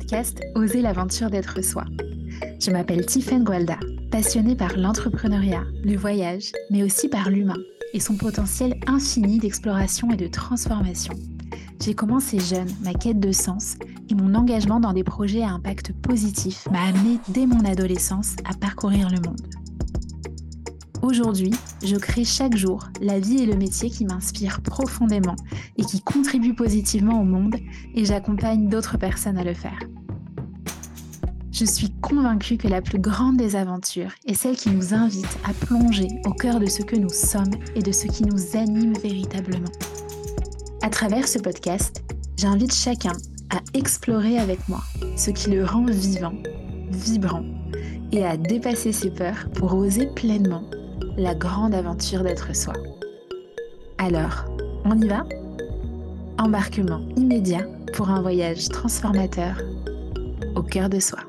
podcast Oser l'aventure d'être soi. Je m'appelle Tiffaine Gualda, passionnée par l'entrepreneuriat, le voyage, mais aussi par l'humain et son potentiel infini d'exploration et de transformation. J'ai commencé jeune ma quête de sens et mon engagement dans des projets à impact positif m'a amené dès mon adolescence à parcourir le monde. Aujourd'hui, je crée chaque jour la vie et le métier qui m'inspirent profondément et qui contribuent positivement au monde et j'accompagne d'autres personnes à le faire. Je suis convaincue que la plus grande des aventures est celle qui nous invite à plonger au cœur de ce que nous sommes et de ce qui nous anime véritablement. À travers ce podcast, j'invite chacun à explorer avec moi ce qui le rend vivant, vibrant et à dépasser ses peurs pour oser pleinement la grande aventure d'être soi. Alors, on y va? Embarquement immédiat pour un voyage transformateur au cœur de soi.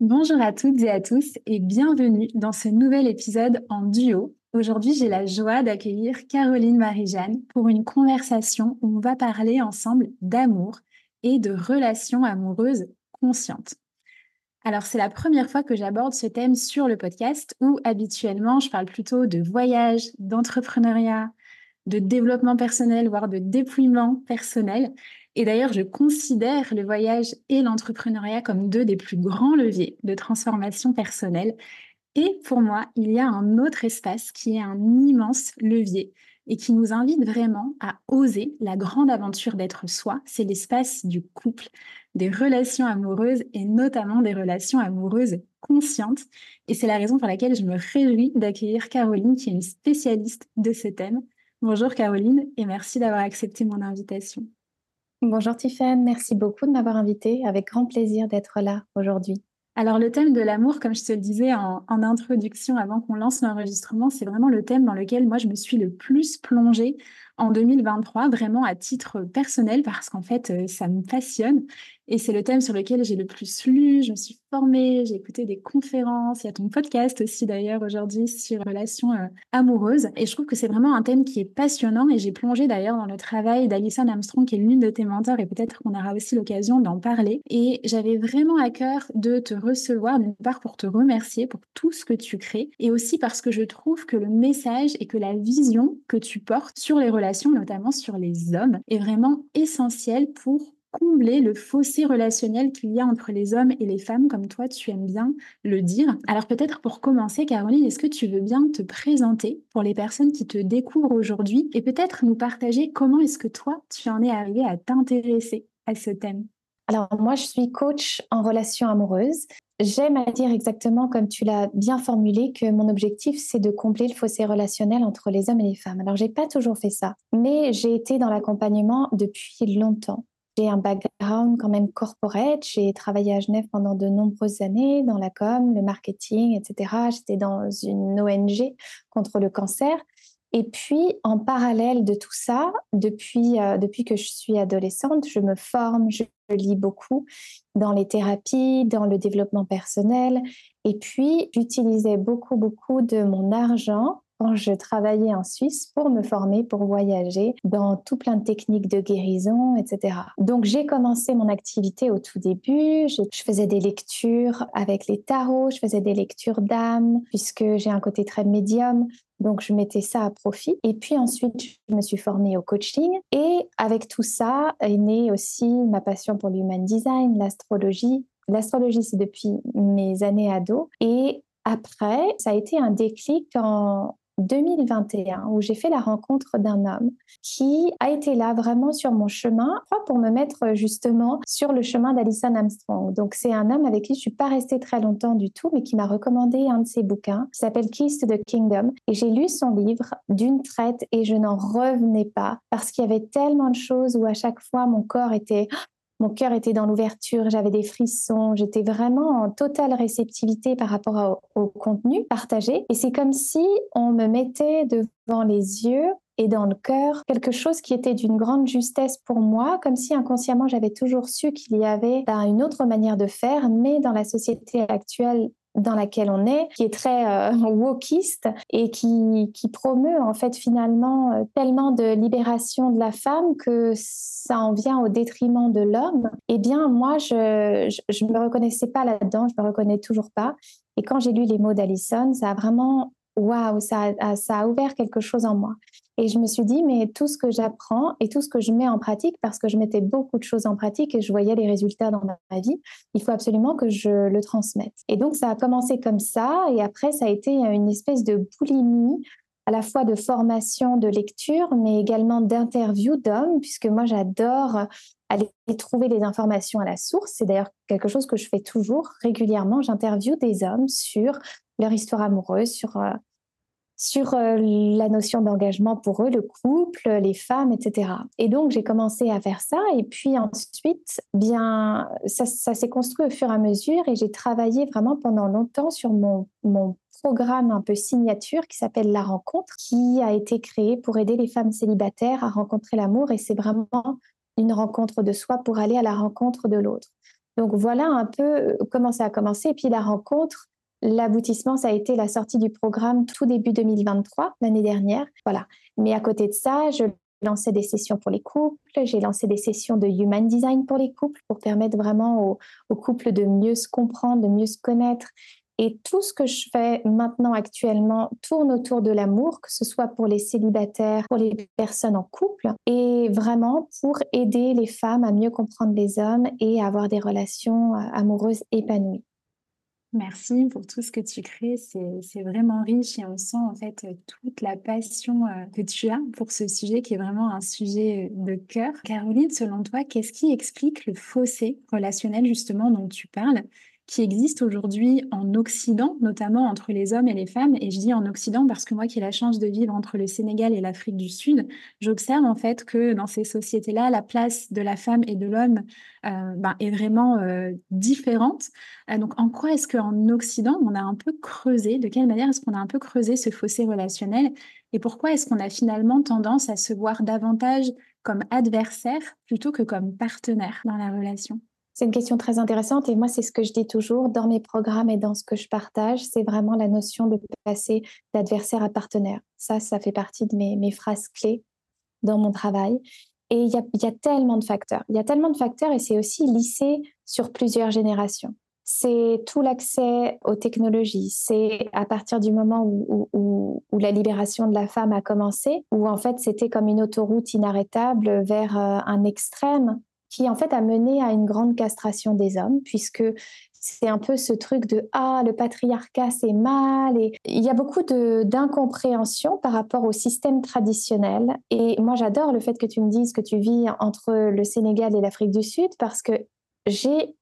Bonjour à toutes et à tous et bienvenue dans ce nouvel épisode en duo. Aujourd'hui, j'ai la joie d'accueillir Caroline Marie-Jeanne pour une conversation où on va parler ensemble d'amour et de relations amoureuses conscientes. Alors, c'est la première fois que j'aborde ce thème sur le podcast où habituellement, je parle plutôt de voyage, d'entrepreneuriat, de développement personnel, voire de dépouillement personnel. Et d'ailleurs, je considère le voyage et l'entrepreneuriat comme deux des plus grands leviers de transformation personnelle. Et pour moi, il y a un autre espace qui est un immense levier et qui nous invite vraiment à oser la grande aventure d'être soi. C'est l'espace du couple, des relations amoureuses et notamment des relations amoureuses conscientes. Et c'est la raison pour laquelle je me réjouis d'accueillir Caroline, qui est une spécialiste de ce thème. Bonjour Caroline et merci d'avoir accepté mon invitation. Bonjour Tiffany, merci beaucoup de m'avoir invitée. Avec grand plaisir d'être là aujourd'hui. Alors le thème de l'amour, comme je te le disais en, en introduction avant qu'on lance l'enregistrement, c'est vraiment le thème dans lequel moi je me suis le plus plongée en 2023, vraiment à titre personnel, parce qu'en fait, euh, ça me passionne. Et c'est le thème sur lequel j'ai le plus lu, je me suis formée, j'ai écouté des conférences, il y a ton podcast aussi d'ailleurs aujourd'hui sur relations euh, amoureuses. Et je trouve que c'est vraiment un thème qui est passionnant et j'ai plongé d'ailleurs dans le travail d'Alison Armstrong, qui est l'une de tes mentors, et peut-être qu'on aura aussi l'occasion d'en parler. Et j'avais vraiment à cœur de te recevoir, d'une part pour te remercier pour tout ce que tu crées, et aussi parce que je trouve que le message et que la vision que tu portes sur les relations, notamment sur les hommes, est vraiment essentiel pour combler le fossé relationnel qu'il y a entre les hommes et les femmes, comme toi tu aimes bien le dire. Alors peut-être pour commencer, Caroline, est-ce que tu veux bien te présenter pour les personnes qui te découvrent aujourd'hui et peut-être nous partager comment est-ce que toi tu en es arrivé à t'intéresser à ce thème? Alors moi, je suis coach en relations amoureuses. J'aime à dire exactement comme tu l'as bien formulé que mon objectif, c'est de combler le fossé relationnel entre les hommes et les femmes. Alors, j'ai pas toujours fait ça, mais j'ai été dans l'accompagnement depuis longtemps. J'ai un background quand même corporate. J'ai travaillé à Genève pendant de nombreuses années dans la com, le marketing, etc. J'étais dans une ONG contre le cancer. Et puis, en parallèle de tout ça, depuis, euh, depuis que je suis adolescente, je me forme, lis beaucoup dans les thérapies, dans le développement personnel. Et puis, j'utilisais beaucoup, beaucoup de mon argent quand je travaillais en Suisse pour me former, pour voyager dans tout plein de techniques de guérison, etc. Donc j'ai commencé mon activité au tout début. Je, faisais des lectures avec les tarots, je faisais des lectures d'âme, puisque j'ai un côté très médium. Donc, je mettais ça à profit. Et puis ensuite, je me suis formée au coaching. Et avec tout ça est née aussi ma passion pour l'human design, l'astrologie. L'astrologie, c'est depuis mes années ado. Et après, ça a été un déclic en 2021 où j'ai fait la rencontre d'un homme qui a été là vraiment sur mon chemin pour me mettre justement sur le chemin d'Alison Armstrong. Donc c'est un homme avec qui je suis pas restée très longtemps du tout mais qui m'a recommandé un de ses bouquins qui s'appelle Keys to the Kingdom et j'ai lu son livre d'une traite et je n'en revenais pas parce qu'il y avait tellement de choses où à chaque fois mon corps était mon cœur était dans l'ouverture, j'avais des frissons, j'étais vraiment en totale réceptivité par rapport au, contenu partagé. Et c'est comme si on me mettait devant les yeux et dans le cœur quelque chose qui était d'une grande justesse pour moi, comme si inconsciemment j'avais toujours su qu'il y avait ben, une autre manière de faire, mais dans la société actuelle, dans laquelle on est, qui est très euh, wokiste et qui, qui promeut en fait finalement euh, tellement de libération de la femme que ça en vient au détriment de l'homme, eh bien moi je ne me reconnaissais pas là-dedans, je me reconnais toujours pas. Et quand j'ai lu les mots d'Alison, ça a vraiment waouh, ça, ça a ouvert quelque chose en moi. Et je me suis dit, mais tout ce que j'apprends et tout ce que je mets en pratique, parce que je mettais beaucoup de choses en pratique et je voyais les résultats dans ma vie, il faut absolument que je le transmette. Et donc, ça a commencé comme ça. Et après, ça a été une espèce de boulimie à la fois de formation, de lecture, mais également d'interviews d'hommes, puisque moi, j'adore aller trouver les informations à la source. C'est d'ailleurs quelque chose que je fais toujours régulièrement. J'interviewe des hommes sur leur histoire amoureuse, sur euh, sur euh, la notion d'engagement pour eux, le couple, les femmes, etc. Et donc, j'ai commencé à faire ça. Et puis ensuite, bien, ça, s'est construit au fur et à mesure. Et j'ai travaillé vraiment pendant longtemps sur mon, mon programme un peu signature qui s'appelle La Rencontre, qui a été créé pour aider les femmes célibataires à rencontrer l'amour. Et c'est vraiment une rencontre de soi pour aller à la rencontre de l'autre. Donc voilà un peu comment ça a commencé. Et puis la rencontre, L'aboutissement, ça a été la sortie du programme tout début 2023, l'année dernière. Voilà. Mais à côté de ça, je lançais des sessions pour les couples, j'ai lancé des sessions de human design pour les couples pour permettre vraiment aux, couples de mieux se comprendre, de mieux se connaître. Et tout ce que je fais maintenant actuellement tourne autour de l'amour, que ce soit pour les célibataires, pour les personnes en couple, et vraiment pour aider les femmes à mieux comprendre les hommes et à avoir des relations euh, amoureuses épanouies. Merci pour tout ce que tu crées. C'est vraiment riche et on sent en fait toute la passion euh, que tu as pour ce sujet qui est vraiment un sujet euh, de cœur. Caroline, selon toi, qu'est-ce qui explique le fossé relationnel justement dont tu parles? Qui existe aujourd'hui en Occident, notamment entre les hommes et les femmes. Et je dis en Occident parce que moi qui ai la chance de vivre entre le Sénégal et l'Afrique du Sud, j'observe en fait que dans ces sociétés-là, la place de la femme et de l'homme euh, ben, est vraiment euh, différente. Euh, donc en quoi est-ce qu'en Occident, on a un peu creusé, de quelle manière est-ce qu'on a un peu creusé ce fossé relationnel et pourquoi est-ce qu'on a finalement tendance à se voir davantage comme adversaire plutôt que comme partenaire dans la relation? C'est une question très intéressante et moi, c'est ce que je dis toujours dans mes programmes et dans ce que je partage, c'est vraiment la notion de passer d'adversaire à partenaire. Ça, ça fait partie de mes, phrases clés dans mon travail. Et il y a, tellement de facteurs. Il y a tellement de facteurs et c'est aussi lissé sur plusieurs générations. C'est tout l'accès aux technologies. C'est à partir du moment où, où, où, la libération de la femme a commencé, où en fait c'était comme une autoroute inarrêtable vers euh, un extrême qui en fait a mené à une grande castration des hommes, puisque c'est un peu ce truc de ah le patriarcat c'est mal et il y a beaucoup d'incompréhension par rapport au système traditionnel. Et moi j'adore le fait que tu me dises que tu vis entre le Sénégal et l'Afrique du Sud parce que j'ai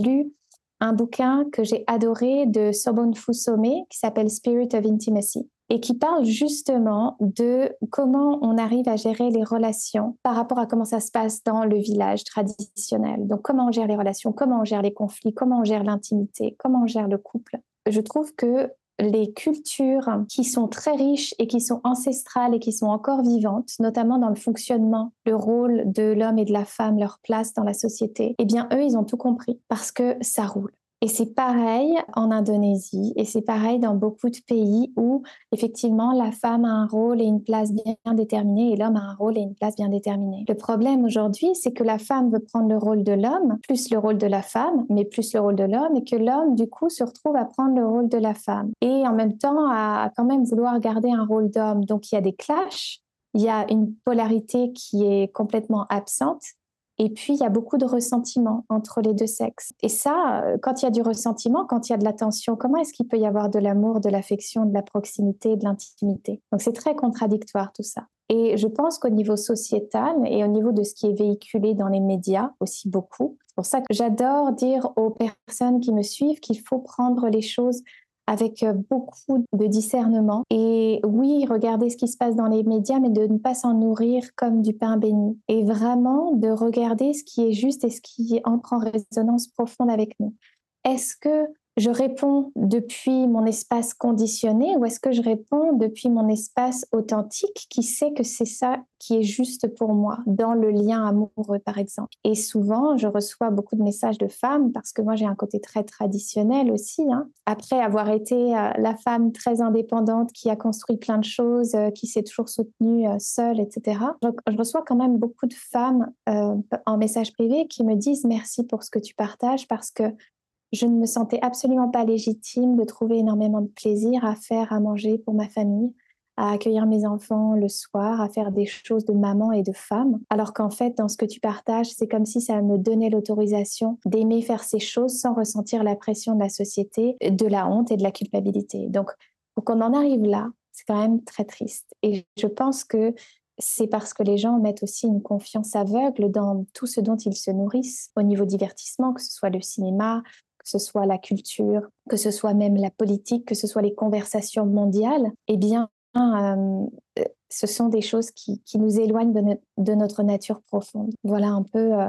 lu un bouquin que j'ai adoré de Sobon Fusome qui s'appelle Spirit of Intimacy et qui parle justement de comment on arrive à gérer les relations par rapport à comment ça se passe dans le village traditionnel. Donc comment on gère les relations, comment on gère les conflits, comment on gère l'intimité, comment on gère le couple. Je trouve que les cultures qui sont très riches et qui sont ancestrales et qui sont encore vivantes, notamment dans le fonctionnement, le rôle de l'homme et de la femme, leur place dans la société, eh bien, eux, ils ont tout compris parce que ça roule. Et c'est pareil en Indonésie et c'est pareil dans beaucoup de pays où effectivement la femme a un rôle et une place bien déterminée et l'homme a un rôle et une place bien déterminée. Le problème aujourd'hui, c'est que la femme veut prendre le rôle de l'homme, plus le rôle de la femme, mais plus le rôle de l'homme et que l'homme du coup se retrouve à prendre le rôle de la femme et en même temps à, quand même vouloir garder un rôle d'homme. Donc il y a des clashs, il y a une polarité qui est complètement absente et puis, il y a beaucoup de ressentiment entre les deux sexes. Et ça, euh, quand il y a du ressentiment, quand il y a de l'attention, comment est-ce qu'il peut y avoir de l'amour, de l'affection, de la proximité, de l'intimité? Donc, c'est très contradictoire tout ça. Et je pense qu'au niveau sociétal et au niveau de ce qui est véhiculé dans les médias aussi beaucoup, c'est pour ça que j'adore dire aux personnes qui me suivent qu'il faut prendre les choses avec euh, beaucoup de discernement. Et oui, regarder ce qui se passe dans les médias, mais de ne pas s'en nourrir comme du pain béni. Et vraiment de regarder ce qui est juste et ce qui entre en résonance profonde avec nous. Est-ce que je réponds depuis mon espace conditionné ou est-ce que je réponds depuis mon espace authentique qui sait que c'est ça qui est juste pour moi dans le lien amoureux par exemple? Et souvent, je reçois beaucoup de messages de femmes parce que moi j'ai un côté très traditionnel aussi. Hein. Après avoir été euh, la femme très indépendante qui a construit plein de choses, euh, qui s'est toujours soutenue euh, seule, etc. Je, reçois quand même beaucoup de femmes en message privé qui me disent merci pour ce que tu partages parce que je ne me sentais absolument pas légitime de trouver énormément de plaisir à faire à manger pour ma famille, à accueillir mes enfants le soir, à faire des choses de maman et de femme, alors qu'en fait, dans ce que tu partages, c'est comme si ça me donnait l'autorisation d'aimer faire ces choses sans ressentir la pression de la société, de la honte et de la culpabilité. Donc, pour qu'on en arrive là, c'est quand même très triste. Et je pense que c'est parce que les gens mettent aussi une confiance aveugle dans tout ce dont ils se nourrissent au niveau divertissement, que ce soit le cinéma, que ce soit la culture, que ce soit même la politique, que ce soit les conversations mondiales, eh bien, euh, ce sont des choses qui, nous éloignent de, notre nature profonde. Voilà un peu euh,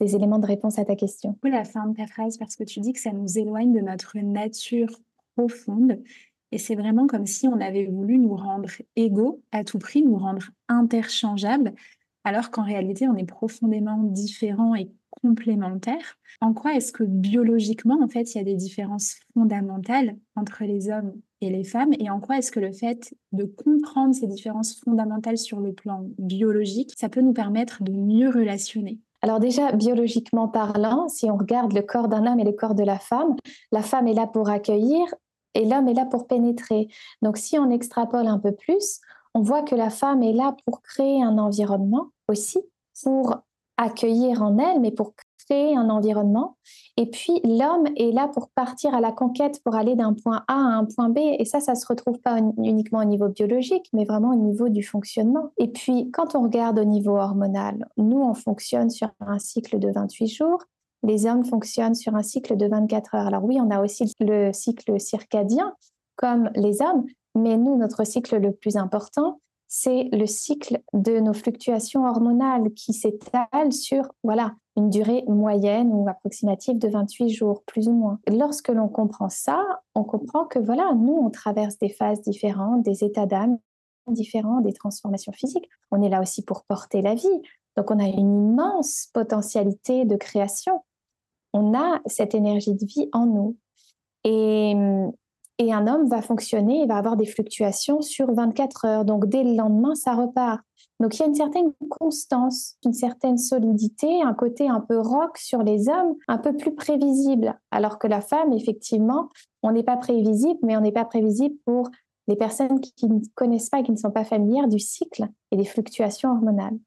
des éléments de réponse à ta question. la fin de ta phrase, parce que tu dis que ça nous éloigne de notre nature profonde. Et c'est vraiment comme si on avait voulu nous rendre égaux à tout prix, nous rendre interchangeables, alors qu'en réalité, on est profondément différents et complémentaires. En quoi est-ce que biologiquement, en fait, il y a des différences fondamentales entre les hommes et les femmes? Et en quoi est-ce que le fait de comprendre ces différences fondamentales sur le plan biologique, ça peut nous permettre de mieux relationner? Alors déjà, biologiquement parlant, si on regarde le corps d'un homme et le corps de la femme, la femme est là pour accueillir et l'homme est là pour pénétrer. Donc si on extrapole un peu plus, on voit que la femme est là pour créer un environnement aussi, pour accueillir en elle, mais pour créer un environnement. Et puis l'homme est là pour partir à la conquête, pour aller d'un point A à un point B. Et ça, ça se retrouve pas uniquement au niveau biologique, mais vraiment au niveau du fonctionnement. Et puis quand on regarde au niveau hormonal, nous, on fonctionne sur un cycle de 28 jours. Les hommes fonctionnent sur un cycle de 24 heures. Alors oui, on a aussi le cycle circadien, comme les hommes, mais nous, notre cycle le plus important, c'est le cycle de nos fluctuations hormonales qui s'étalent sur voilà, une durée moyenne ou approximative de 28 jours, plus ou moins. Lorsque l'on comprend ça, on comprend que voilà, nous, on traverse des phases différentes, des états d'âme différents, des transformations physiques. On est là aussi pour porter la vie. Donc, on a une immense potentialité de création. On a cette énergie de vie en nous. Et et un homme va fonctionner, il va avoir des fluctuations sur 24 heures. Donc, dès le lendemain, ça repart. Donc, il y a une certaine constance, une certaine solidité, un côté un peu rock sur les hommes, un peu plus prévisible. Alors que la femme, effectivement, on n'est pas prévisible, mais on n'est pas prévisible pour les personnes qui ne connaissent pas qui ne sont pas familières du cycle et des fluctuations hormonales.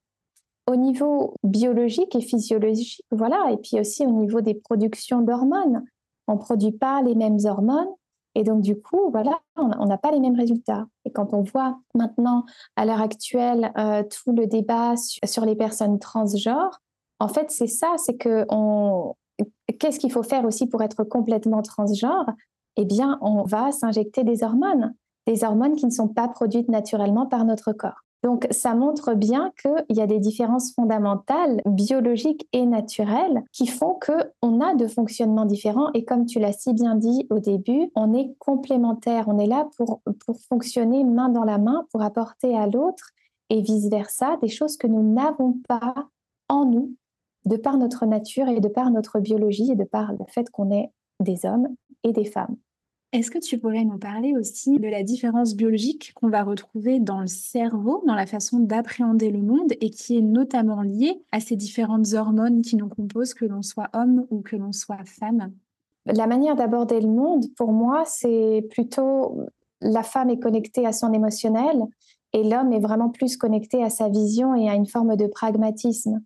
Au niveau biologique et physiologique, voilà, et puis aussi au niveau des productions d'hormones. On ne produit pas les mêmes hormones, et donc, du coup, voilà, on n'a pas les mêmes résultats. Et quand on voit maintenant, à l'heure actuelle, euh, tout le débat sur, les personnes transgenres, en fait, c'est ça, c'est que qu'est-ce qu'il faut faire aussi pour être complètement transgenre? Eh bien, on va s'injecter des hormones, des hormones qui ne sont pas produites naturellement par notre corps. Donc, ça montre bien qu'il y a des différences fondamentales, biologiques et naturelles, qui font qu'on a de fonctionnements différents. Et comme tu l'as si bien dit au début, on est complémentaires. On est là pour, pour fonctionner main dans la main, pour apporter à l'autre et vice-versa des choses que nous n'avons pas en nous, de par notre nature et de par notre biologie et de par le fait qu'on est des hommes et des femmes. Est-ce que tu pourrais nous parler aussi de la différence biologique qu'on va retrouver dans le cerveau, dans la façon d'appréhender le monde et qui est notamment liée à ces différentes hormones qui nous composent, que l'on soit homme ou que l'on soit femme? La manière d'aborder le monde, pour moi, c'est plutôt la femme est connectée à son émotionnel et l'homme est vraiment plus connecté à sa vision et à une forme de pragmatisme.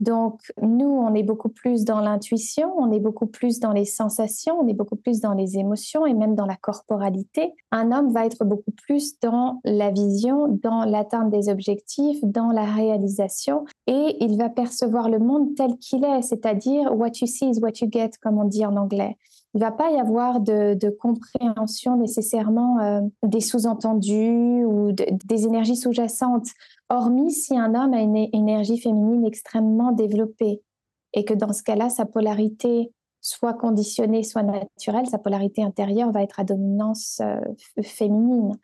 Donc, nous, on est beaucoup plus dans l'intuition, on est beaucoup plus dans les sensations, on est beaucoup plus dans les émotions et même dans la corporalité. Un homme va être beaucoup plus dans la vision, dans l'atteinte des objectifs, dans la réalisation et il va percevoir le monde tel qu'il est, c'est-à-dire what you see is what you get, comme on dit en anglais. Il va pas y avoir de, compréhension nécessairement euh, des sous-entendus ou des énergies sous-jacentes hormis si un homme a une énergie féminine extrêmement développée et que dans ce cas-là, sa polarité soit conditionnée, soit naturelle, sa polarité intérieure va être à dominance euh, féminine.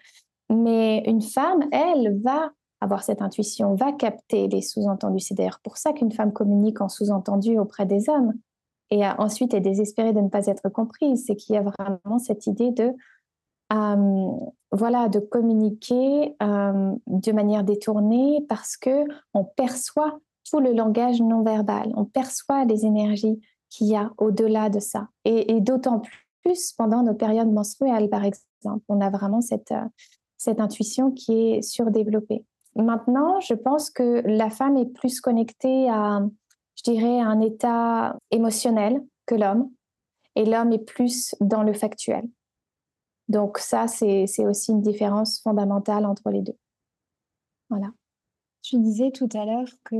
Mais une femme, elle, va avoir cette intuition, va capter les sous-entendus. C'est d'ailleurs pour ça qu'une femme communique en sous-entendu auprès des hommes et ensuite est désespérée de ne pas être comprise. C'est qu'il y a vraiment cette idée de, euh, voilà, de communiquer euh, de manière détournée parce que on perçoit tout le langage non verbal, on perçoit les énergies qu'il y a au-delà de ça. Et, d'autant plus pendant nos périodes menstruelles, par exemple, on a vraiment cette, euh, cette intuition qui est surdéveloppée. Maintenant, je pense que la femme est plus connectée à, je dirais, un état émotionnel que l'homme, et l'homme est plus dans le factuel. Donc ça, c'est aussi une différence fondamentale entre les deux. Voilà. Tu disais tout à l'heure que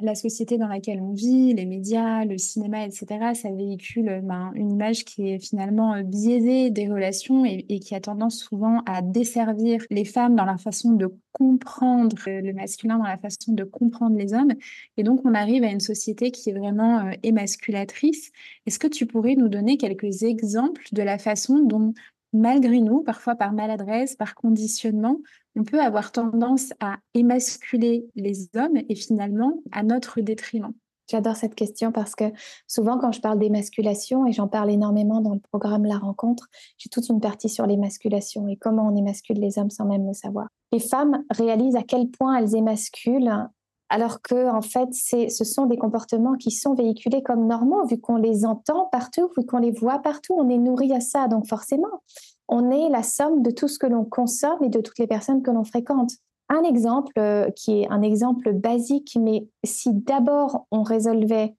la société dans laquelle on vit, les médias, le cinéma, etc., ça véhicule ben, une image qui est finalement biaisée des relations et, qui a tendance souvent à desservir les femmes dans la façon de comprendre le masculin, dans la façon de comprendre les hommes. Et donc, on arrive à une société qui est vraiment émasculatrice. Est-ce que tu pourrais nous donner quelques exemples de la façon dont malgré nous, parfois par maladresse, par conditionnement, on peut avoir tendance à émasculer les hommes et finalement à notre détriment. J'adore cette question parce que souvent quand je parle d'émasculation, et j'en parle énormément dans le programme La Rencontre, j'ai toute une partie sur l'émasculation et comment on émascule les hommes sans même le savoir. Les femmes réalisent à quel point elles émasculent alors que en fait, ce sont des comportements qui sont véhiculés comme normaux, vu qu'on les entend partout, vu qu'on les voit partout, on est nourri à ça, donc forcément, on est la somme de tout ce que l'on consomme et de toutes les personnes que l'on fréquente. Un exemple euh, qui est un exemple basique, mais si d'abord on résolvait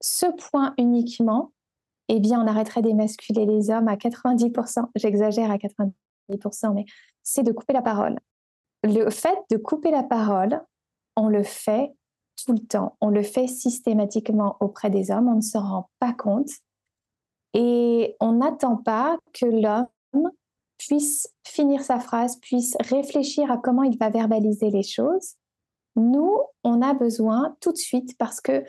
ce point uniquement, eh bien, on arrêterait d'émasculer les hommes à 90%. J'exagère à 90%, mais c'est de couper la parole. Le fait de couper la parole, on le fait tout le temps, on le fait systématiquement auprès des hommes, on ne se rend pas compte et on n'attend pas que l'homme puisse finir sa phrase, puisse réfléchir à comment il va verbaliser les choses. Nous, on a besoin tout de suite parce que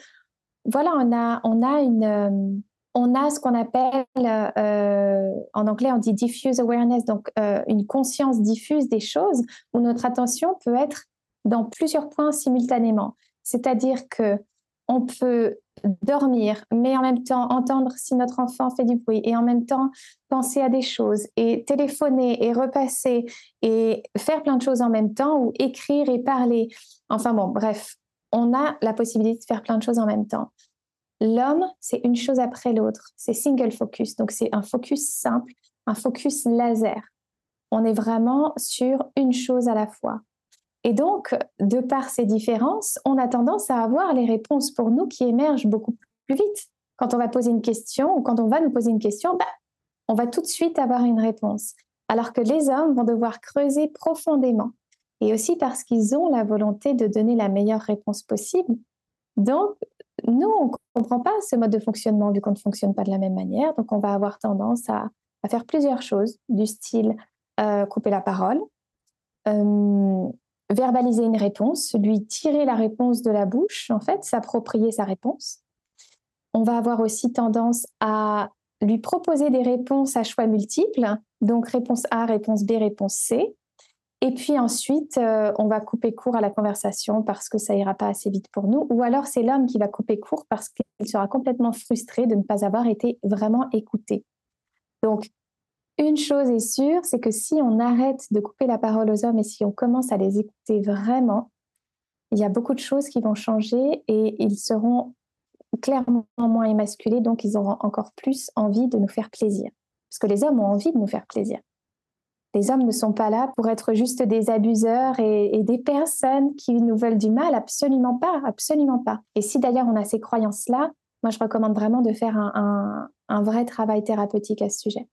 voilà, on a, on a une, euh, on a ce qu'on appelle, euh, en anglais, on dit diffuse awareness, donc euh, une conscience diffuse des choses où notre attention peut être dans plusieurs points simultanément. C'est-à-dire que on peut dormir, mais en même temps entendre si notre enfant fait du bruit et en même temps penser à des choses et téléphoner et repasser et faire plein de choses en même temps ou écrire et parler. Enfin bon, bref, on a la possibilité de faire plein de choses en même temps. L'homme, c'est une chose après l'autre. C'est single focus. Donc c'est un focus simple, un focus laser. On est vraiment sur une chose à la fois. Et donc, de par ces différences, on a tendance à avoir les réponses pour nous qui émergent beaucoup plus vite. Quand on va poser une question ou quand on va nous poser une question, bah, on va tout de suite avoir une réponse. Alors que les hommes vont devoir creuser profondément. Et aussi parce qu'ils ont la volonté de donner la meilleure réponse possible. Donc, nous, on ne comprend pas ce mode de fonctionnement vu qu'on ne fonctionne pas de la même manière. Donc, on va avoir tendance à, faire plusieurs choses du style euh, couper la parole, euh, verbaliser une réponse, lui tirer la réponse de la bouche, en fait, s'approprier sa réponse. On va avoir aussi tendance à lui proposer des réponses à choix multiples, donc réponse A, réponse B, réponse C. Et puis ensuite, euh, on va couper court à la conversation parce que ça ira pas assez vite pour nous. Ou alors c'est l'homme qui va couper court parce qu'il sera complètement frustré de ne pas avoir été vraiment écouté. Donc, une chose est sûre, c'est que si on arrête de couper la parole aux hommes et si on commence à les écouter vraiment, il y a beaucoup de choses qui vont changer et ils seront clairement moins émasculés, donc ils auront encore plus envie de nous faire plaisir. Parce que les hommes ont envie de nous faire plaisir. Les hommes ne sont pas là pour être juste des abuseurs et, des personnes qui nous veulent du mal, absolument pas, absolument pas. Et si d'ailleurs on a ces croyances-là, moi je recommande vraiment de faire un vrai travail thérapeutique à ce sujet.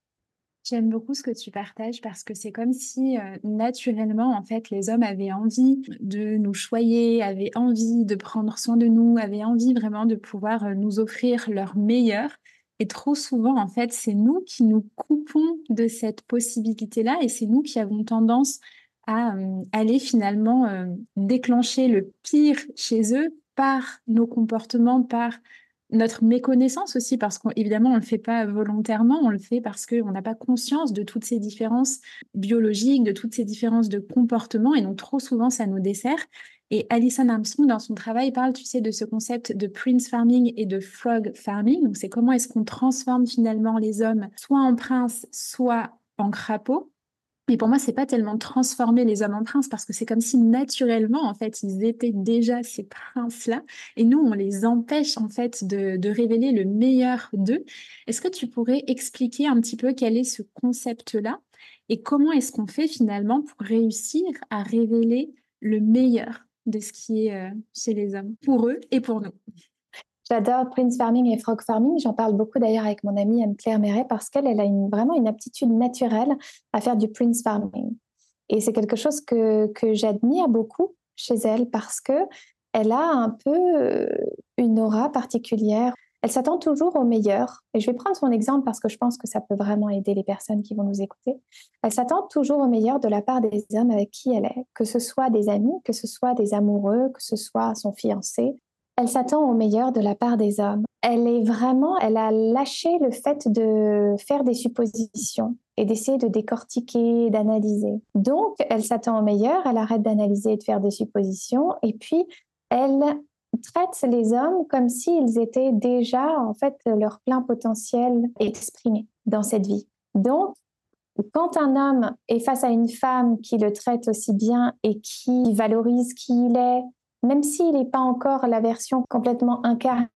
J'aime beaucoup ce que tu partages parce que c'est comme si euh, naturellement, en fait, les hommes avaient envie de nous choyer, avaient envie de prendre soin de nous, avaient envie vraiment de pouvoir euh, nous offrir leur meilleur. Et trop souvent, en fait, c'est nous qui nous coupons de cette possibilité-là et c'est nous qui avons tendance à euh, aller finalement déclencher le pire chez eux par nos comportements, par notre méconnaissance aussi, parce qu'évidemment, on ne le fait pas volontairement, on le fait parce qu'on n'a pas conscience de toutes ces différences biologiques, de toutes ces différences de comportement, et donc trop souvent, ça nous dessert. Et Alison Armstrong, dans son travail, parle, tu sais, de ce concept de prince farming et de frog farming. C'est comment est-ce qu'on transforme finalement les hommes soit en princes, soit en crapauds. Mais pour moi, c'est pas tellement transformer les hommes en princes parce que c'est comme si naturellement, en fait, ils étaient déjà ces princes-là et nous, on les empêche en fait de, de révéler le meilleur d'eux. Est-ce que tu pourrais expliquer un petit peu quel est ce concept-là et comment est-ce qu'on fait finalement pour réussir à révéler le meilleur de ce qui est euh, chez les hommes, pour eux et pour nous? J'adore Prince Farming et Frog Farming. J'en parle beaucoup d'ailleurs avec mon amie Anne-Claire Méret parce qu'elle elle a vraiment une aptitude naturelle à faire du Prince Farming. Et c'est quelque chose que, j'admire beaucoup chez elle parce que elle a un peu euh, une aura particulière. Elle s'attend toujours au meilleur. Et je vais prendre son exemple parce que je pense que ça peut vraiment aider les personnes qui vont nous écouter. Elle s'attend toujours au meilleur de la part des hommes avec qui elle est, que ce soit des amis, que ce soit des amoureux, que ce soit son fiancé, elle s'attend au meilleur de la part des hommes. Elle est vraiment, elle a lâché le fait de faire des suppositions et d'essayer de décortiquer, d'analyser. Donc, elle s'attend au meilleur, elle arrête d'analyser et de faire des suppositions, et puis elle traite les hommes comme s'ils étaient déjà, en fait, leur plein potentiel exprimé dans cette vie. Donc, quand un homme est face à une femme qui le traite aussi bien et qui valorise qui il est, même s'il n'est pas encore la version complètement incarnée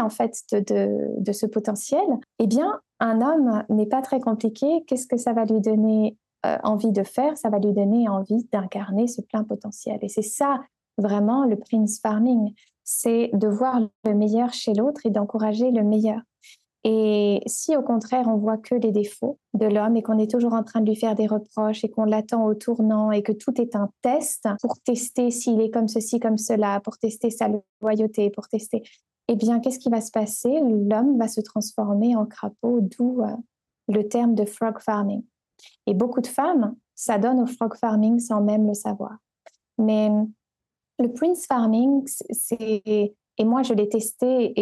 en fait de, ce potentiel, eh bien, un homme n'est pas très compliqué. Qu'est-ce que ça va lui donner euh, envie de faire? Ça va lui donner envie d'incarner ce plein potentiel. Et c'est ça vraiment le prince farming, c'est de voir le meilleur chez l'autre et d'encourager le meilleur. Et si au contraire on voit que les défauts de l'homme et qu'on est toujours en train de lui faire des reproches et qu'on l'attend au tournant et que tout est un test pour tester s'il est comme ceci, comme cela, pour tester sa loyauté, pour tester, eh bien qu'est-ce qui va se passer? L'homme va se transformer en crapaud, d'où euh, le terme de frog farming. Et beaucoup de femmes s'adonnent au frog farming sans même le savoir. Mais le prince farming, c'est et moi, je l'ai testé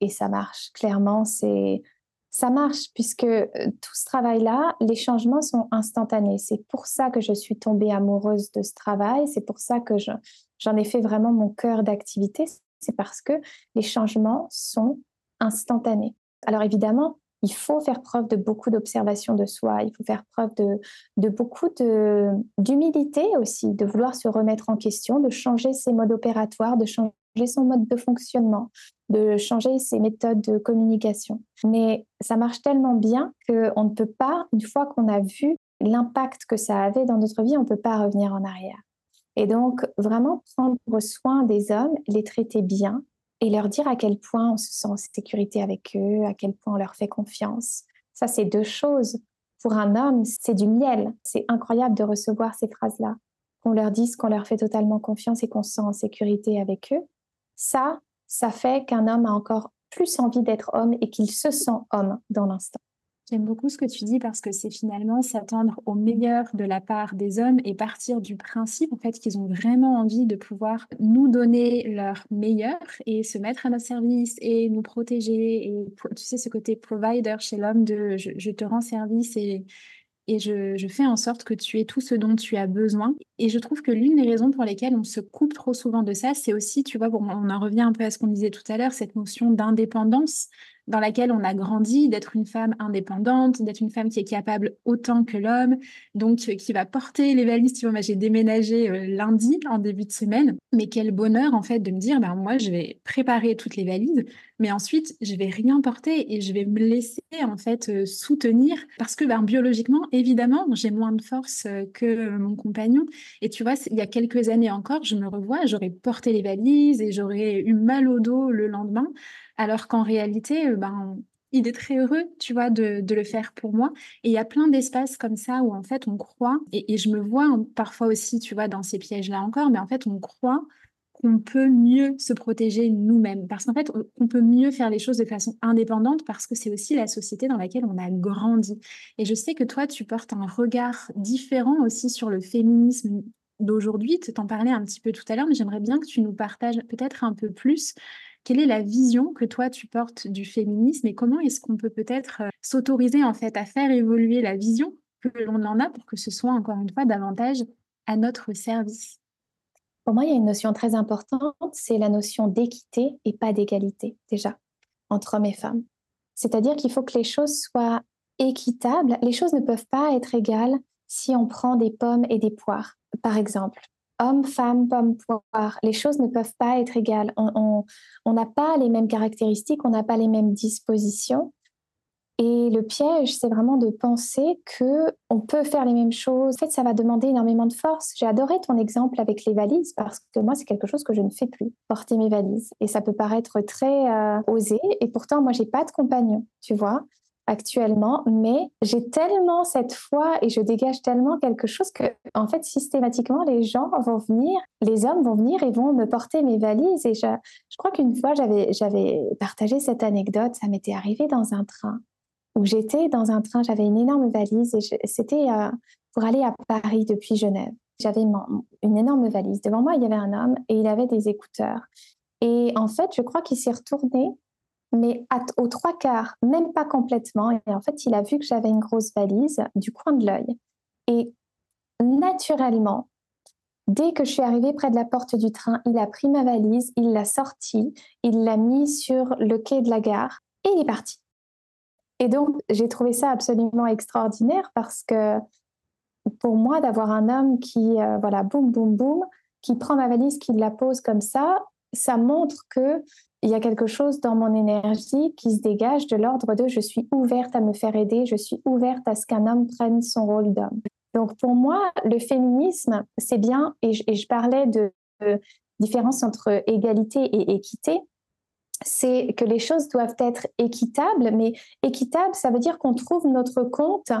et, ça marche. Clairement, ça marche puisque euh, tout ce travail-là, les changements sont instantanés. C'est pour ça que je suis tombée amoureuse de ce travail. C'est pour ça que j'en ai fait vraiment mon cœur d'activité. C'est parce que les changements sont instantanés. Alors évidemment, il faut faire preuve de beaucoup d'observation de soi, il faut faire preuve de beaucoup d'humilité aussi, de vouloir se remettre en question, de changer ses modes opératoires, de changer son mode de fonctionnement, de changer ses méthodes de communication. Mais ça marche tellement bien qu'on ne peut pas, une fois qu'on a vu l'impact que ça avait dans notre vie, on ne peut pas revenir en arrière. Et donc, vraiment prendre soin des hommes, les traiter bien et leur dire à quel point on se sent en sécurité avec eux, à quel point on leur fait confiance. Ça, c'est deux choses. Pour un homme, c'est du miel. C'est incroyable de recevoir ces phrases-là. Qu'on leur dise qu'on leur fait totalement confiance et qu'on se sent en sécurité avec eux ça, ça fait qu'un homme a encore plus envie d'être homme et qu'il se sent homme dans l'instant. J'aime beaucoup ce que tu dis parce que c'est finalement s'attendre au meilleur de la part des hommes et partir du principe en fait qu'ils ont vraiment envie de pouvoir nous donner leur meilleur et se mettre à notre service et nous protéger et tu sais ce côté provider chez l'homme de je te rends service et et je, fais en sorte que tu aies tout ce dont tu as besoin. Et je trouve que l'une des raisons pour lesquelles on se coupe trop souvent de ça, c'est aussi, tu vois, on en revient un peu à ce qu'on disait tout à l'heure, cette notion d'indépendance dans laquelle on a grandi, d'être une femme indépendante, d'être une femme qui est capable autant que l'homme, donc euh, qui va porter les valises. Tu vois, j'ai déménagé euh, lundi en début de semaine, mais quel bonheur en fait de me dire, ben moi je vais préparer toutes les valises, mais ensuite je vais rien porter et je vais me laisser en fait euh, soutenir parce que ben, biologiquement, évidemment, j'ai moins de force que mon compagnon. Et tu vois, il y a quelques années encore, je me revois, j'aurais porté les valises et j'aurais eu mal au dos le lendemain alors qu'en réalité, euh, ben, il est très heureux, tu vois, de, le faire pour moi. Et il y a plein d'espaces comme ça où en fait on croit, et, je me vois parfois aussi, tu vois, dans ces pièges-là encore, mais en fait on croit qu'on peut mieux se protéger nous-mêmes, parce qu'en fait on peut mieux faire les choses de façon indépendante, parce que c'est aussi la société dans laquelle on a grandi. Et je sais que toi, tu portes un regard différent aussi sur le féminisme d'aujourd'hui. Tu t'en parlais un petit peu tout à l'heure, mais j'aimerais bien que tu nous partages peut-être un peu plus quelle est la vision que toi tu portes du féminisme et comment est-ce qu'on peut peut-être s'autoriser en fait à faire évoluer la vision que l'on en a pour que ce soit encore une fois davantage à notre service? Pour moi, il y a une notion très importante, c'est la notion d'équité et pas d'égalité déjà entre hommes et femmes. C'est-à-dire qu'il faut que les choses soient équitables. Les choses ne peuvent pas être égales si on prend des pommes et des poires, par exemple. Homme, femme, pomme, poire, les choses ne peuvent pas être égales. On n'a pas les mêmes caractéristiques, on n'a pas les mêmes dispositions. Et le piège, c'est vraiment de penser que on peut faire les mêmes choses. En fait, ça va demander énormément de force. J'ai adoré ton exemple avec les valises parce que moi, c'est quelque chose que je ne fais plus, porter mes valises. Et ça peut paraître très euh, osé. Et pourtant, moi, j'ai pas de compagnon, tu vois actuellement, mais j'ai tellement cette foi et je dégage tellement quelque chose que, en fait, systématiquement, les gens vont venir, les hommes vont venir et vont me porter mes valises. Et je, je crois qu'une fois, j'avais, partagé cette anecdote, ça m'était arrivé dans un train où j'étais dans un train, j'avais une énorme valise et c'était euh, pour aller à Paris depuis Genève. J'avais une énorme valise. Devant moi, il y avait un homme et il avait des écouteurs. Et en fait, je crois qu'il s'est retourné, mais aux trois quarts, même pas complètement. Et en fait, il a vu que j'avais une grosse valise du coin de l'œil. Et naturellement, dès que je suis arrivée près de la porte du train, il a pris ma valise, il l'a sortie, il l'a mis sur le quai de la gare et il est parti. Et donc, j'ai trouvé ça absolument extraordinaire parce que pour moi, d'avoir un homme qui, euh, voilà, boum, boum, boum, qui prend ma valise, qui la pose comme ça, ça montre que il y a quelque chose dans mon énergie qui se dégage de l'ordre de je suis ouverte à me faire aider, je suis ouverte à ce qu'un homme prenne son rôle d'homme. Donc pour moi, le féminisme, c'est bien, et je, parlais de, de différence entre égalité et équité c'est que les choses doivent être équitables, mais équitable, ça veut dire qu'on trouve notre compte,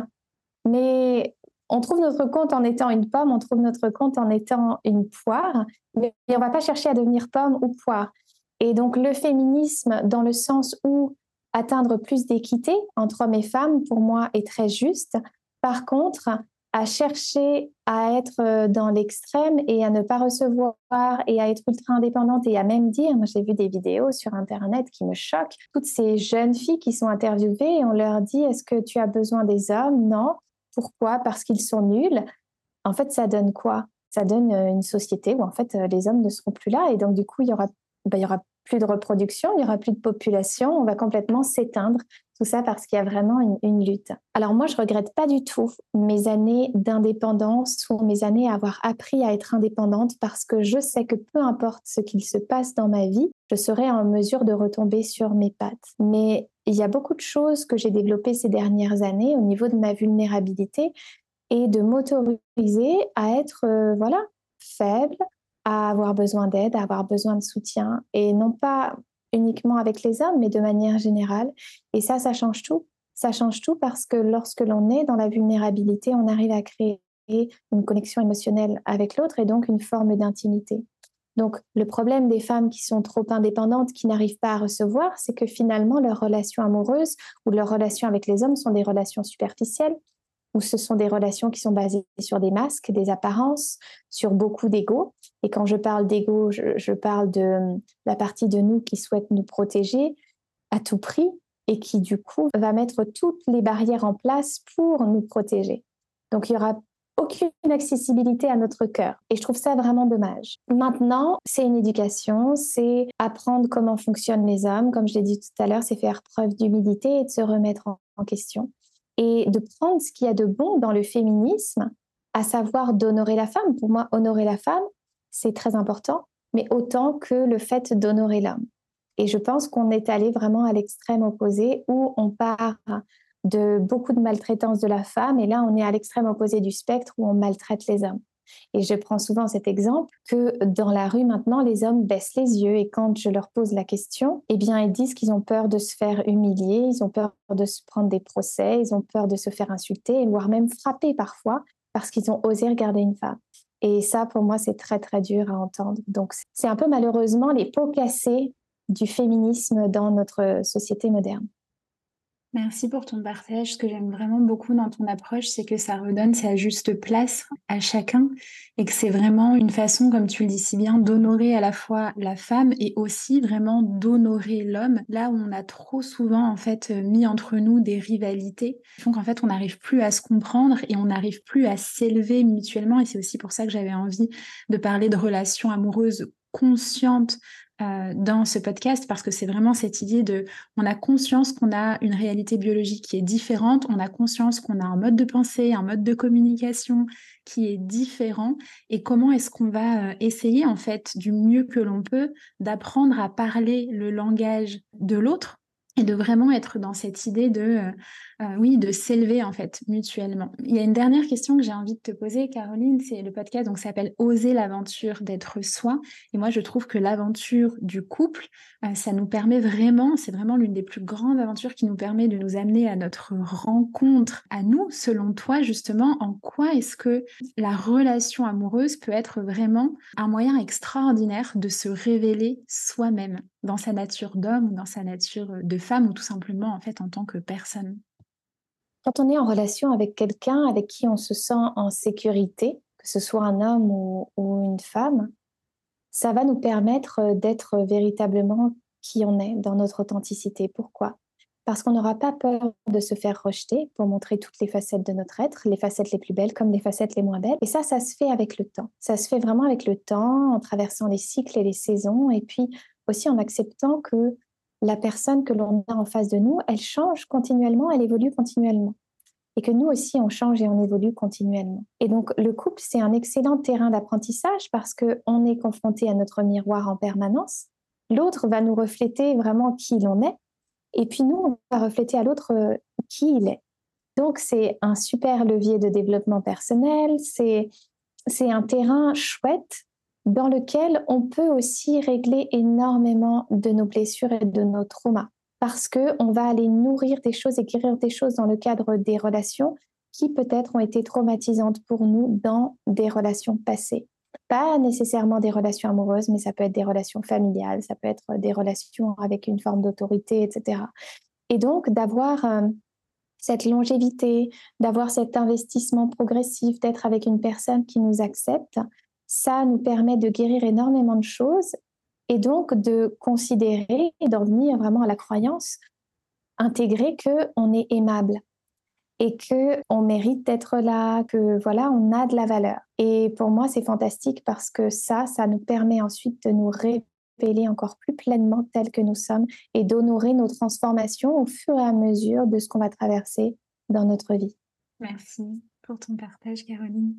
mais on trouve notre compte en étant une pomme, on trouve notre compte en étant une poire, mais on ne va pas chercher à devenir pomme ou poire. Et donc le féminisme, dans le sens où atteindre plus d'équité entre hommes et femmes, pour moi, est très juste. Par contre, à chercher à être euh, dans l'extrême et à ne pas recevoir et à être ultra indépendante et à même dire, moi j'ai vu des vidéos sur Internet qui me choquent, toutes ces jeunes filles qui sont interviewées et on leur dit, est-ce que tu as besoin des hommes? Non. Pourquoi? Parce qu'ils sont nuls. En fait, ça donne quoi? Ça donne euh, une société où en fait euh, les hommes ne seront plus là et donc du coup il y aura, ben, il y aura plus de reproduction, il y aura plus de population, on va complètement s'éteindre tout ça parce qu'il y a vraiment une, lutte. Alors moi, je regrette pas du tout mes années d'indépendance ou mes années à avoir appris à être indépendante parce que je sais que peu importe ce qu'il se passe dans ma vie, je serai en mesure de retomber sur mes pattes. Mais il y a beaucoup de choses que j'ai développées ces dernières années au niveau de ma vulnérabilité et de m'autoriser à être euh, voilà faible, à avoir besoin d'aide, à avoir besoin de soutien et non pas uniquement avec les hommes, mais de manière générale. Et ça, ça change tout. Ça change tout parce que lorsque l'on est dans la vulnérabilité, on arrive à créer une connexion émotionnelle avec l'autre et donc une forme d'intimité. Donc, le problème des femmes qui sont trop indépendantes, qui n'arrivent pas à recevoir, c'est que finalement, leurs relations amoureuses ou leurs relations avec les hommes sont des relations superficielles, où ce sont des relations qui sont basées sur des masques, des apparences, sur beaucoup d'ego. Et quand je parle d'ego, je, parle de la partie de nous qui souhaite nous protéger à tout prix et qui du coup va mettre toutes les barrières en place pour nous protéger. Donc il y aura aucune accessibilité à notre cœur. Et je trouve ça vraiment dommage. Maintenant, c'est une éducation, c'est apprendre comment fonctionnent les hommes. Comme je l'ai dit tout à l'heure, c'est faire preuve d'humilité et de se remettre en question et de prendre ce qu'il y a de bon dans le féminisme, à savoir d'honorer la femme. Pour moi, honorer la femme, c'est très important, mais autant que le fait d'honorer l'homme. Et je pense qu'on est allé vraiment à l'extrême opposé où on part de beaucoup de maltraitance de la femme et là on est à l'extrême opposé du spectre où on maltraite les hommes. Et je prends souvent cet exemple que dans la rue maintenant, les hommes baissent les yeux et quand je leur pose la question, eh bien, ils disent qu'ils ont peur de se faire humilier, ils ont peur de se prendre des procès, ils ont peur de se faire insulter, voire même frapper parfois parce qu'ils ont osé regarder une femme. Et ça, pour moi, c'est très, très dur à entendre. Donc, c'est un peu malheureusement les pots cassés du féminisme dans notre société moderne. Merci pour ton partage. Ce que j'aime vraiment beaucoup dans ton approche, c'est que ça redonne sa juste place à chacun et que c'est vraiment une façon, comme tu le dis si bien, d'honorer à la fois la femme et aussi vraiment d'honorer l'homme. Là où on a trop souvent en fait mis entre nous des rivalités, qui font qu'en fait on n'arrive plus à se comprendre et on n'arrive plus à s'élever mutuellement. Et c'est aussi pour ça que j'avais envie de parler de relations amoureuses conscientes euh, dans ce podcast parce que c'est vraiment cette idée de on a conscience qu'on a une réalité biologique qui est différente, on a conscience qu'on a un mode de pensée, un mode de communication qui est différent. Et comment est-ce qu'on va euh, essayer en fait du mieux que l'on peut d'apprendre à parler le langage de l'autre et de vraiment être dans cette idée de euh, euh, oui, de s'élever en fait mutuellement. Il y a une dernière question que j'ai envie de te poser, Caroline. C'est le podcast donc s'appelle Oser l'aventure d'être soi. Et moi, je trouve que l'aventure du couple, euh, ça nous permet vraiment, c'est vraiment l'une des plus grandes aventures qui nous permet de nous amener à notre rencontre à nous. Selon toi, justement, en quoi est-ce que la relation amoureuse peut être vraiment un moyen extraordinaire de se révéler soi-même? Dans sa nature d'homme ou dans sa nature de femme ou tout simplement en fait en tant que personne quand on est en relation avec quelqu'un avec qui on se sent en sécurité, que ce soit un homme ou, une femme, ça va nous permettre euh, d'être véritablement qui on est dans notre authenticité. Pourquoi? Parce qu'on n'aura pas peur de se faire rejeter pour montrer toutes les facettes de notre être, les facettes les plus belles comme les facettes les moins belles. Et ça, ça se fait avec le temps. Ça se fait vraiment avec le temps, en traversant les cycles et les saisons, et puis aussi en acceptant que la personne que l'on a en face de nous, elle change continuellement, elle évolue continuellement. Et que nous aussi, on change et on évolue continuellement. Et donc, le couple, c'est un excellent terrain d'apprentissage parce qu'on est confronté à notre miroir en permanence. L'autre va nous refléter vraiment qui l'on est. Et puis nous, on va refléter à l'autre euh, qui il est. Donc, c'est un super levier de développement personnel. C'est un terrain chouette dans lequel on peut aussi régler énormément de nos blessures et de nos traumas parce que on va aller nourrir des choses et guérir des choses dans le cadre des relations qui peut-être ont été traumatisantes pour nous dans des relations passées. Pas nécessairement des relations amoureuses, mais ça peut être des relations familiales, ça peut être des relations avec une forme d'autorité, etc. Et donc d'avoir euh, cette longévité, d'avoir cet investissement progressif, d'être avec une personne qui nous accepte, ça nous permet de guérir énormément de choses et donc de considérer et d'en venir vraiment à la croyance intégrer que on est aimable et que on mérite d'être là, que voilà, on a de la valeur. Et pour moi, c'est fantastique parce que ça, ça nous permet ensuite de nous révéler encore plus pleinement tels que nous sommes et d'honorer nos transformations au fur et à mesure de ce qu'on va traverser dans notre vie. Merci pour ton partage, Caroline.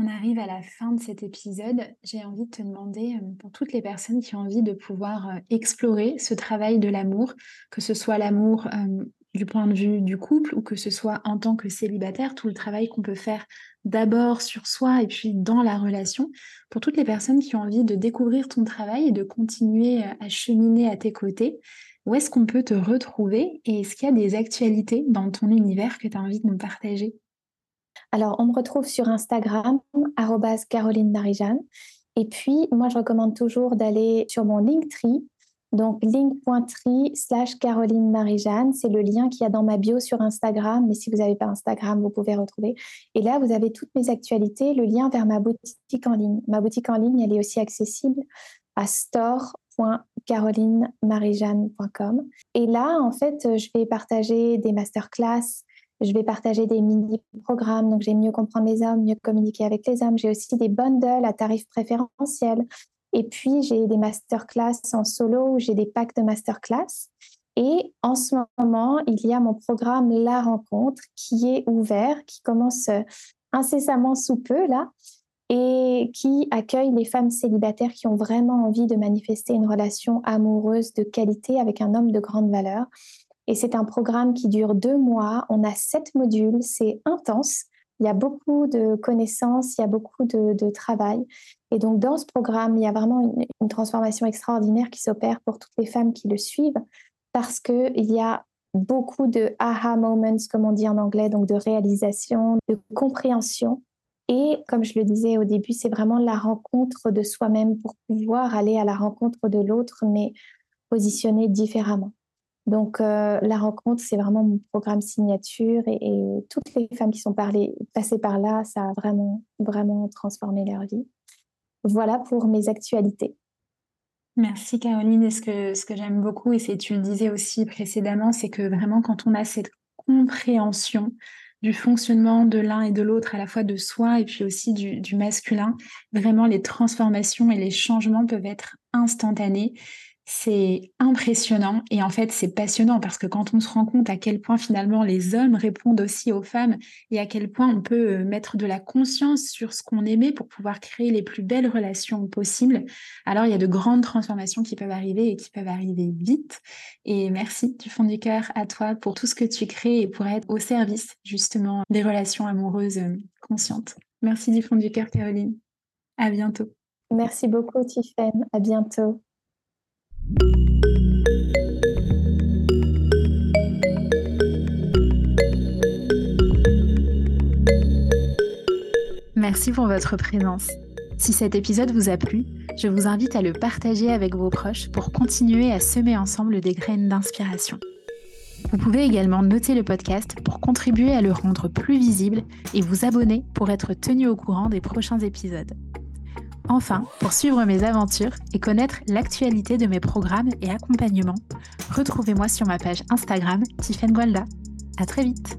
On arrive à la fin de cet épisode. J'ai envie de te demander, euh, pour toutes les personnes qui ont envie de pouvoir euh, explorer ce travail de l'amour, que ce soit l'amour euh, du point de vue du couple ou que ce soit en tant que célibataire, tout le travail qu'on peut faire d'abord sur soi et puis dans la relation, pour toutes les personnes qui ont envie de découvrir ton travail et de continuer à cheminer à tes côtés, où est-ce qu'on peut te retrouver et est-ce qu'il y a des actualités dans ton univers que tu as envie de nous partager? Alors, on me retrouve sur Instagram, Caroline Marijane. Et puis, moi, je recommande toujours d'aller sur mon Linktree. Donc, link.tree slash Caroline Marijane, c'est le lien qu'il y a dans ma bio sur Instagram. Mais si vous n'avez pas Instagram, vous pouvez retrouver. Et là, vous avez toutes mes actualités, le lien vers ma boutique en ligne. Ma boutique en ligne, elle est aussi accessible à store.carolinemarijeanne.com. Et là, en fait, je vais partager des masterclass, je vais partager des mini-programmes, donc j'ai mieux comprendre les hommes, mieux communiquer avec les hommes. J'ai aussi des bundles à tarifs préférentiels. Et puis, j'ai des masterclass en solo où j'ai des packs de masterclass. Et en ce moment, il y a mon programme La Rencontre qui est ouvert, qui commence euh, incessamment sous peu, là, et qui accueille les femmes célibataires qui ont vraiment envie de manifester une relation amoureuse de qualité avec un homme de grande valeur. Et c'est un programme qui dure deux mois. On a sept modules, c'est intense. Il y a beaucoup de connaissances, il y a beaucoup de, travail. Et donc, dans ce programme, il y a vraiment une, transformation extraordinaire qui s'opère pour toutes les femmes qui le suivent parce qu'il y a beaucoup de aha moments, comme on dit en anglais, donc de réalisation, de compréhension. Et comme je le disais au début, c'est vraiment la rencontre de soi-même pour pouvoir aller à la rencontre de l'autre, mais positionné différemment. Donc, euh, la rencontre, c'est vraiment mon programme signature et, toutes les femmes qui sont passées par là, ça a vraiment, vraiment transformé leur vie. Voilà pour mes actualités. Merci Caroline. Et ce que, ce que j'aime beaucoup, et tu le disais aussi précédemment, c'est que vraiment quand on a cette compréhension du fonctionnement de l'un et de l'autre, à la fois de soi et puis aussi du masculin, vraiment les transformations et les changements peuvent être instantanés c'est impressionnant et en fait c'est passionnant parce que quand on se rend compte à quel point finalement les hommes répondent aussi aux femmes et à quel point on peut euh, mettre de la conscience sur ce qu'on aimait pour pouvoir créer les plus belles relations possibles, alors il y a de grandes transformations qui peuvent arriver et qui peuvent arriver vite. Et merci du fond du cœur à toi pour tout ce que tu crées et pour être au service justement des relations amoureuses euh, conscientes. Merci du fond du cœur Caroline. À bientôt. Merci beaucoup Tiffaine. À bientôt. Merci pour votre présence. Si cet épisode vous a plu, je vous invite à le partager avec vos proches pour continuer à semer ensemble des graines d'inspiration. Vous pouvez également noter le podcast pour contribuer à le rendre plus visible et vous abonner pour être tenu au courant des prochains épisodes. Enfin, pour suivre mes aventures et connaître l'actualité de mes programmes et accompagnements, retrouvez-moi sur ma page Instagram Tiffen Gualda. À très vite!